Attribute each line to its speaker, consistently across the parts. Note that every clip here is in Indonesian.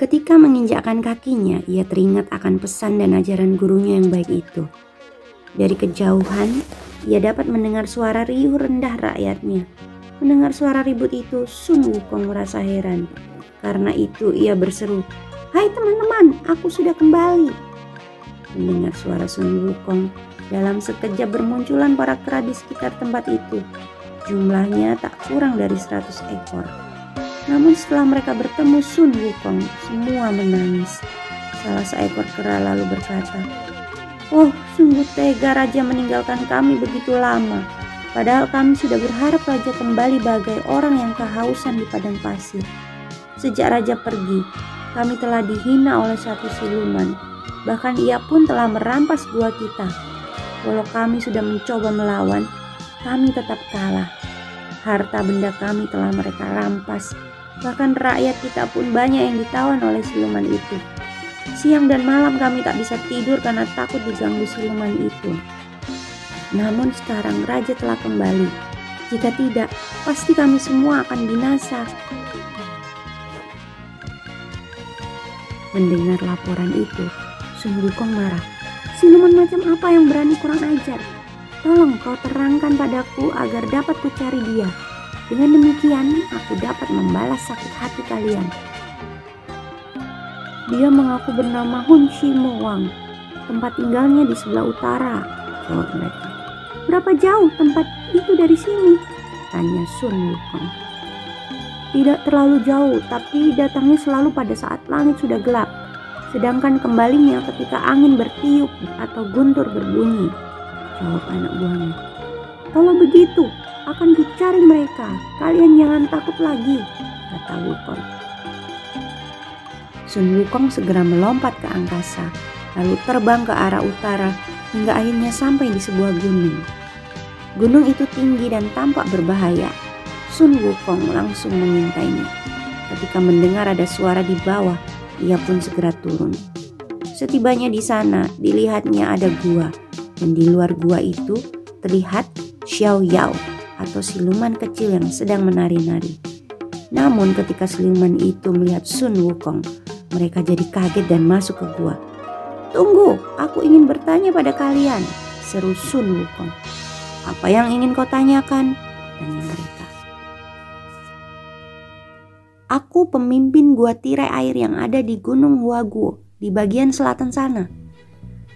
Speaker 1: Ketika menginjakkan kakinya, ia teringat akan pesan dan ajaran gurunya yang baik itu. Dari kejauhan, ia dapat mendengar suara riuh rendah rakyatnya. Mendengar suara ribut itu, Sun Wukong merasa heran. Karena itu ia berseru, Hai teman-teman, aku sudah kembali. Mendengar suara Sun Wukong, dalam sekejap bermunculan para kera di sekitar tempat itu. Jumlahnya tak kurang dari 100 ekor. Namun setelah mereka bertemu Sun Wukong, semua menangis. Salah seekor kera lalu berkata, Oh, sungguh tega Raja meninggalkan kami begitu lama. Padahal kami sudah berharap Raja kembali bagai orang yang kehausan di padang pasir. Sejak Raja pergi, kami telah dihina oleh satu siluman. Bahkan ia pun telah merampas gua kita. Walau kami sudah mencoba melawan, kami tetap kalah. Harta benda kami telah mereka rampas Bahkan rakyat kita pun banyak yang ditawan oleh siluman itu. Siang dan malam kami tak bisa tidur karena takut diganggu siluman itu. Namun sekarang raja telah kembali. Jika tidak, pasti kami semua akan binasa. Mendengar laporan itu, Sun Wukong marah. Siluman macam apa yang berani kurang ajar? Tolong kau terangkan padaku agar dapat kucari dia. Dengan demikian, aku dapat membalas sakit hati kalian. Dia mengaku bernama Hun Shi Wang. Tempat tinggalnya di sebelah utara, jawab mereka. Berapa jauh tempat itu dari sini? Tanya Sun Wukong. Tidak terlalu jauh, tapi datangnya selalu pada saat langit sudah gelap. Sedangkan kembalinya ketika angin bertiup atau guntur berbunyi. Jawab anak buahnya. Kalau begitu, akan kucari mereka. Kalian jangan takut lagi, kata Wukong. Sun Wukong segera melompat ke angkasa, lalu terbang ke arah utara hingga akhirnya sampai di sebuah gunung. Gunung itu tinggi dan tampak berbahaya. Sun Wukong langsung mengintainya. Ketika mendengar ada suara di bawah, ia pun segera turun. Setibanya di sana, dilihatnya ada gua, dan di luar gua itu terlihat Xiao Yao atau siluman kecil yang sedang menari-nari. Namun ketika siluman itu melihat Sun Wukong, mereka jadi kaget dan masuk ke gua. Tunggu, aku ingin bertanya pada kalian, seru Sun Wukong. Apa yang ingin kau tanyakan? Tanya mereka. Aku pemimpin gua tirai air yang ada di Gunung Huaguo di bagian selatan sana.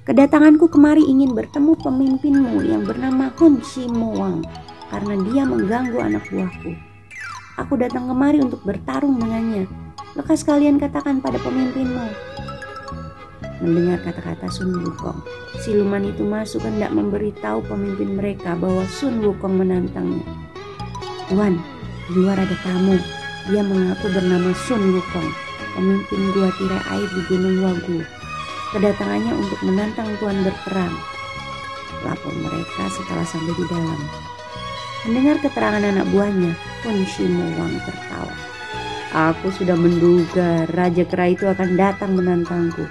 Speaker 1: Kedatanganku kemari ingin bertemu pemimpinmu yang bernama Hun Shi Wang karena dia mengganggu anak buahku. Aku datang kemari untuk bertarung dengannya. Lekas kalian katakan pada pemimpinmu. Mendengar kata-kata Sun Wukong, siluman itu masuk hendak memberitahu pemimpin mereka bahwa Sun Wukong menantangnya. Tuan, di luar ada tamu. Dia mengaku bernama Sun Wukong, pemimpin gua tirai air di Gunung Wagu. Kedatangannya untuk menantang Tuan berperang. Lapor mereka setelah sampai di dalam. Mendengar keterangan anak buahnya, Kun Wang tertawa. Aku sudah menduga Raja Kera itu akan datang menantangku.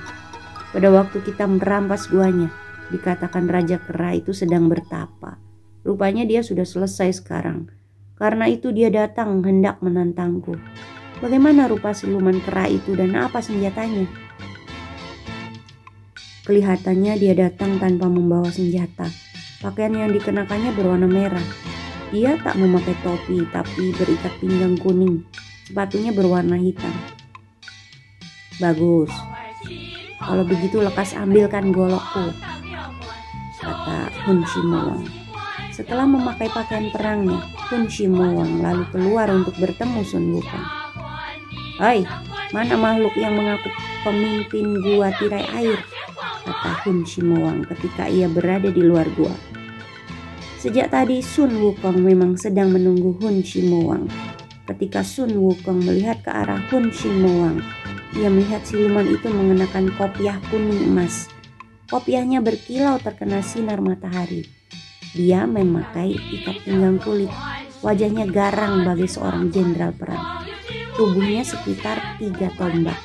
Speaker 1: Pada waktu kita merampas guanya, dikatakan Raja Kera itu sedang bertapa. Rupanya dia sudah selesai sekarang. Karena itu dia datang hendak menantangku. Bagaimana rupa siluman kera itu dan apa senjatanya? Kelihatannya dia datang tanpa membawa senjata. Pakaian yang dikenakannya berwarna merah. Ia tak memakai topi tapi berikat pinggang kuning. Sepatunya berwarna hitam. Bagus. Kalau begitu lekas ambilkan golokku. Kata Hun Shimowang. Setelah memakai pakaian perangnya, Hun Shimowang lalu keluar untuk bertemu Sun Wukong. Hai, mana makhluk yang mengaku pemimpin gua tirai air? Kata Hun Shimowang ketika ia berada di luar gua. Sejak tadi Sun Wukong memang sedang menunggu Hun Shimowang. Ketika Sun Wukong melihat ke arah Hun Shimoang, ia melihat siluman itu mengenakan kopiah kuning emas. Kopiahnya berkilau terkena sinar matahari. Dia memakai ikat pinggang kulit. Wajahnya garang bagi seorang jenderal perang. Tubuhnya sekitar tiga tombak.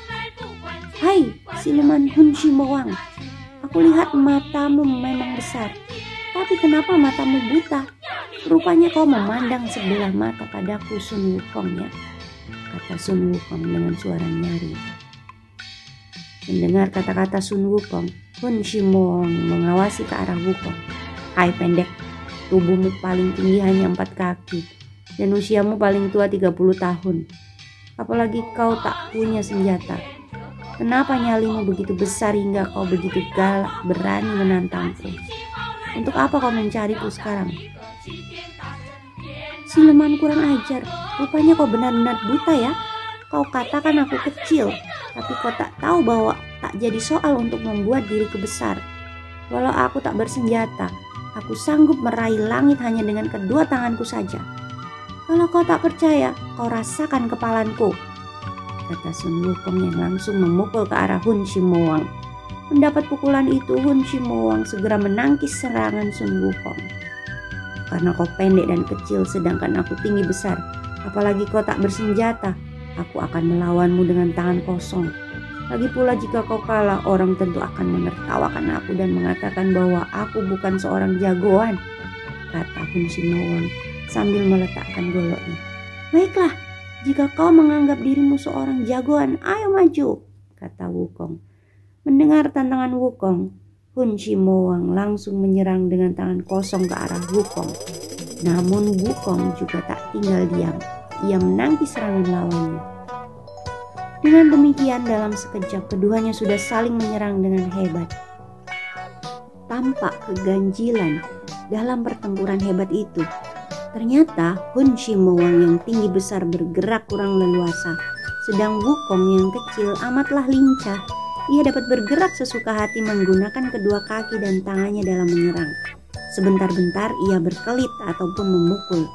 Speaker 1: Hai, siluman Hun Shimoang. Aku lihat matamu memang besar. Tapi kenapa matamu buta? Rupanya kau memandang sebelah mata padaku Sun Wukong ya. Kata Sun Wukong dengan suara nyaring. Mendengar kata-kata Sun Wukong, Hun Shimong mengawasi ke arah Wukong. Hai pendek, tubuhmu paling tinggi hanya empat kaki dan usiamu paling tua 30 tahun. Apalagi kau tak punya senjata. Kenapa nyalimu begitu besar hingga kau begitu galak berani menantangku? Untuk apa kau mencariku sekarang? Siluman kurang ajar, rupanya kau benar-benar buta ya. Kau katakan aku kecil, tapi kau tak tahu bahwa tak jadi soal untuk membuat diriku besar. Walau aku tak bersenjata, aku sanggup meraih langit hanya dengan kedua tanganku saja. Kalau kau tak percaya, kau rasakan kepalanku. Kata Sun Wukong yang langsung memukul ke arah Hun Shimoang. Mendapat pukulan itu, Hun Shimoang segera menangkis serangan Sun Wukong. Karena kau pendek dan kecil sedangkan aku tinggi besar, apalagi kau tak bersenjata, aku akan melawanmu dengan tangan kosong. Lagi pula jika kau kalah, orang tentu akan menertawakan aku dan mengatakan bahwa aku bukan seorang jagoan, kata Hun Shimowang sambil meletakkan goloknya. Baiklah, jika kau menganggap dirimu seorang jagoan, ayo maju, kata Wukong. Mendengar tantangan Wukong, Hun Shimowang langsung menyerang dengan tangan kosong ke arah Wukong. Namun Wukong juga tak tinggal diam ia menangkis serangan lawannya. Dengan demikian dalam sekejap keduanya sudah saling menyerang dengan hebat. Tampak keganjilan dalam pertempuran hebat itu. Ternyata Hun Shimowang yang tinggi besar bergerak kurang leluasa, sedang Wukong yang kecil amatlah lincah. Ia dapat bergerak sesuka hati menggunakan kedua kaki dan tangannya dalam menyerang. Sebentar-bentar ia berkelit ataupun memukul,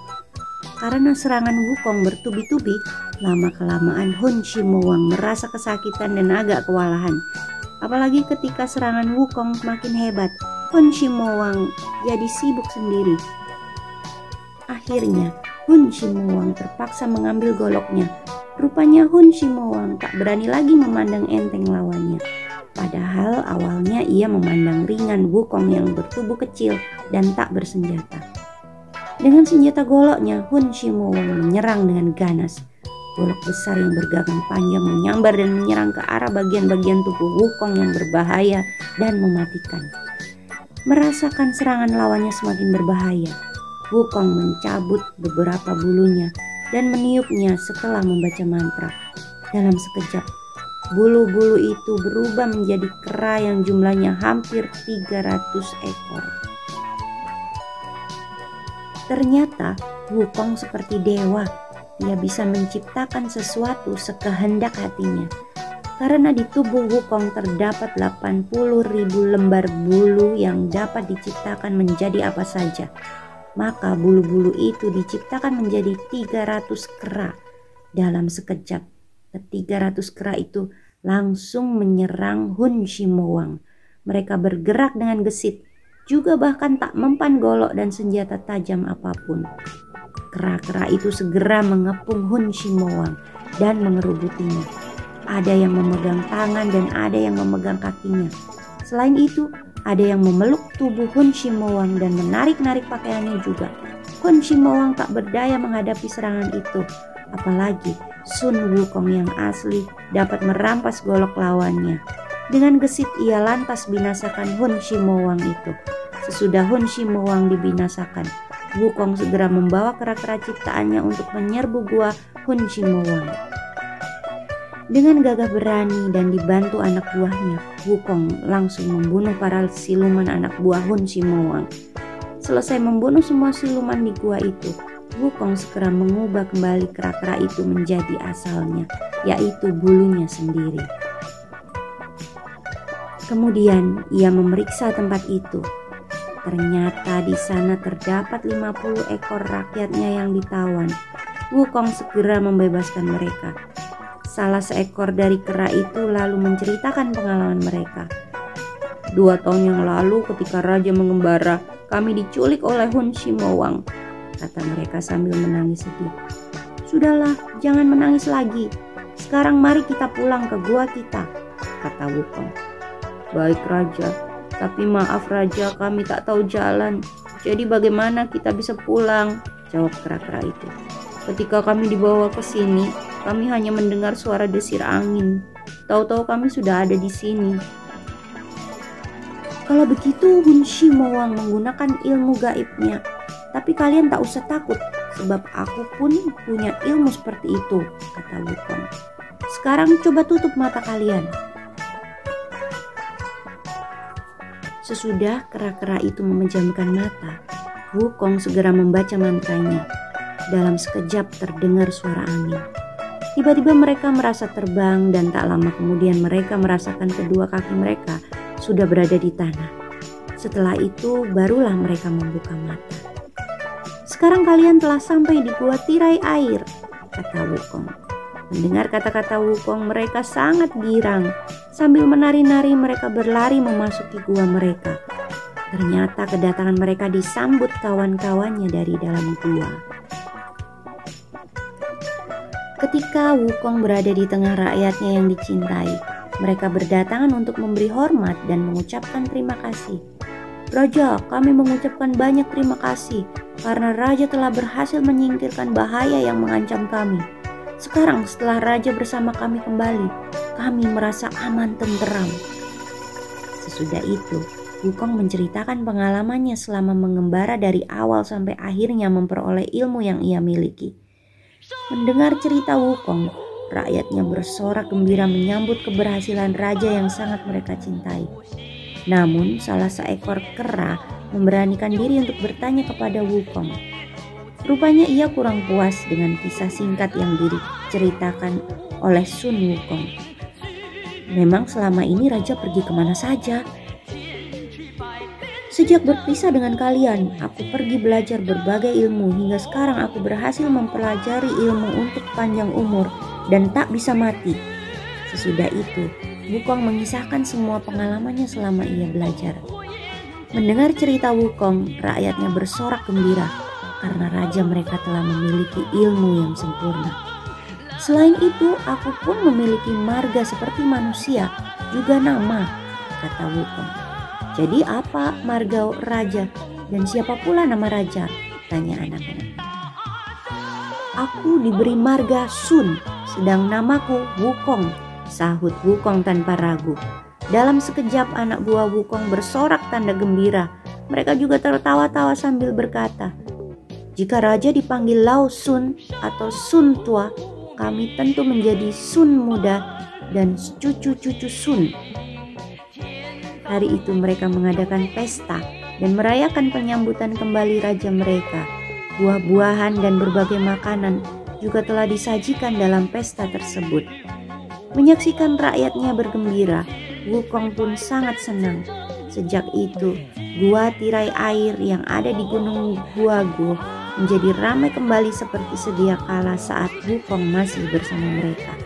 Speaker 1: karena serangan Wukong bertubi-tubi, lama-kelamaan Hun Shimowang merasa kesakitan dan agak kewalahan. Apalagi ketika serangan Wukong makin hebat, Hun Shimowang jadi sibuk sendiri. Akhirnya, Hun Shimowang terpaksa mengambil goloknya. Rupanya Hun Shimowang tak berani lagi memandang enteng lawannya. Padahal awalnya ia memandang ringan Wukong yang bertubuh kecil dan tak bersenjata. Dengan senjata goloknya, Hun Shimowang menyerang dengan ganas. Golok besar yang bergagang panjang menyambar dan menyerang ke arah bagian-bagian tubuh Wukong yang berbahaya dan mematikan. Merasakan serangan lawannya semakin berbahaya, Wukong mencabut beberapa bulunya dan meniupnya setelah membaca mantra. Dalam sekejap, bulu-bulu itu berubah menjadi kera yang jumlahnya hampir 300 ekor. Ternyata Wukong seperti dewa. Ia bisa menciptakan sesuatu sekehendak hatinya. Karena di tubuh Wukong terdapat 80 ribu lembar bulu yang dapat diciptakan menjadi apa saja. Maka bulu-bulu itu diciptakan menjadi 300 kera dalam sekejap. Ketiga ratus kera itu langsung menyerang Hun Shimowang. Mereka bergerak dengan gesit juga bahkan tak mempan golok dan senjata tajam apa pun. Kera-kera itu segera mengepung Hun Shimowang dan mengerubutinya. Ada yang memegang tangan dan ada yang memegang kakinya. Selain itu, ada yang memeluk tubuh Hun Shimowang dan menarik-narik pakaiannya juga. Hun Shimowang tak berdaya menghadapi serangan itu, apalagi Sun Wukong yang asli dapat merampas golok lawannya. Dengan gesit ia lantas binasakan Hun Shimowang itu. Sesudah Hun Shimowang dibinasakan, Wukong segera membawa kera-kera ciptaannya untuk menyerbu gua Hun Shimowang. Dengan gagah berani dan dibantu anak buahnya, Wukong langsung membunuh para siluman anak buah Hun Shimowang. Selesai membunuh semua siluman di gua itu, Wukong segera mengubah kembali kera-kera itu menjadi asalnya, yaitu bulunya sendiri. Kemudian ia memeriksa tempat itu. Ternyata di sana terdapat 50 ekor rakyatnya yang ditawan. Wukong segera membebaskan mereka. Salah seekor dari kera itu lalu menceritakan pengalaman mereka. Dua tahun yang lalu ketika Raja mengembara, kami diculik oleh Hun Shimowang, kata mereka sambil menangis sedih. Sudahlah, jangan menangis lagi. Sekarang mari kita pulang ke gua kita, kata Wukong. Baik Raja, tapi maaf Raja kami tak tahu jalan. Jadi bagaimana kita bisa pulang? Jawab kera-kera itu. Ketika kami dibawa ke sini, kami hanya mendengar suara desir angin. Tahu-tahu kami sudah ada di sini. Kalau begitu Hun Shimowang menggunakan ilmu gaibnya. Tapi kalian tak usah takut sebab aku pun punya ilmu seperti itu, kata Wukong. Sekarang coba tutup mata kalian. Sesudah kera-kera itu memejamkan mata, Wukong segera membaca mantranya. Dalam sekejap terdengar suara angin. Tiba-tiba mereka merasa terbang dan tak lama kemudian mereka merasakan kedua kaki mereka sudah berada di tanah. Setelah itu barulah mereka membuka mata. Sekarang kalian telah sampai di gua tirai air, kata Wukong. Mendengar kata-kata Wukong mereka sangat girang. Sambil menari-nari mereka berlari memasuki gua mereka. Ternyata kedatangan mereka disambut kawan-kawannya dari dalam gua. Ketika Wukong berada di tengah rakyatnya yang dicintai, mereka berdatangan untuk memberi hormat dan mengucapkan terima kasih. Raja, kami mengucapkan banyak terima kasih karena Raja telah berhasil menyingkirkan bahaya yang mengancam kami. Sekarang setelah Raja bersama kami kembali, kami merasa aman tenteram. Sesudah itu, Wukong menceritakan pengalamannya selama mengembara dari awal sampai akhirnya memperoleh ilmu yang ia miliki. Mendengar cerita Wukong, rakyatnya bersorak gembira menyambut keberhasilan raja yang sangat mereka cintai. Namun, salah seekor kera memberanikan diri untuk bertanya kepada Wukong. Rupanya ia kurang puas dengan kisah singkat yang diceritakan oleh Sun Wukong. Memang selama ini raja pergi ke mana saja, Sejak berpisah dengan kalian, aku pergi belajar berbagai ilmu hingga sekarang aku berhasil mempelajari ilmu untuk panjang umur dan tak bisa mati. Sesudah itu, Wukong mengisahkan semua pengalamannya selama ia belajar. Mendengar cerita Wukong, rakyatnya bersorak gembira karena raja mereka telah memiliki ilmu yang sempurna. Selain itu, aku pun memiliki marga seperti manusia, juga nama, kata Wukong. Jadi apa marga raja dan siapa pula nama raja? Tanya anak-anak. Aku diberi marga Sun, sedang namaku Wukong, sahut Wukong tanpa ragu. Dalam sekejap anak buah Wukong bersorak tanda gembira. Mereka juga tertawa-tawa sambil berkata, jika raja dipanggil Lao Sun atau Sun Tua, kami tentu menjadi Sun Muda dan cucu-cucu Sun Hari itu mereka mengadakan pesta dan merayakan penyambutan kembali raja mereka. Buah-buahan dan berbagai makanan juga telah disajikan dalam pesta tersebut. Menyaksikan rakyatnya bergembira, Wukong pun sangat senang. Sejak itu, gua tirai air yang ada di gunung Guago menjadi ramai kembali seperti sedia kala saat Wukong masih bersama mereka.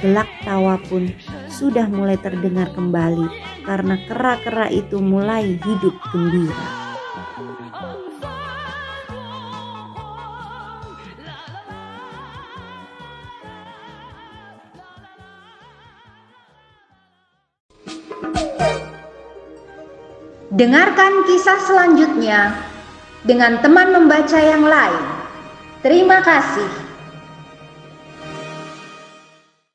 Speaker 1: Gelak tawa pun sudah mulai terdengar kembali karena kera-kera itu mulai hidup gembira.
Speaker 2: Dengarkan kisah selanjutnya dengan teman membaca yang lain. Terima kasih.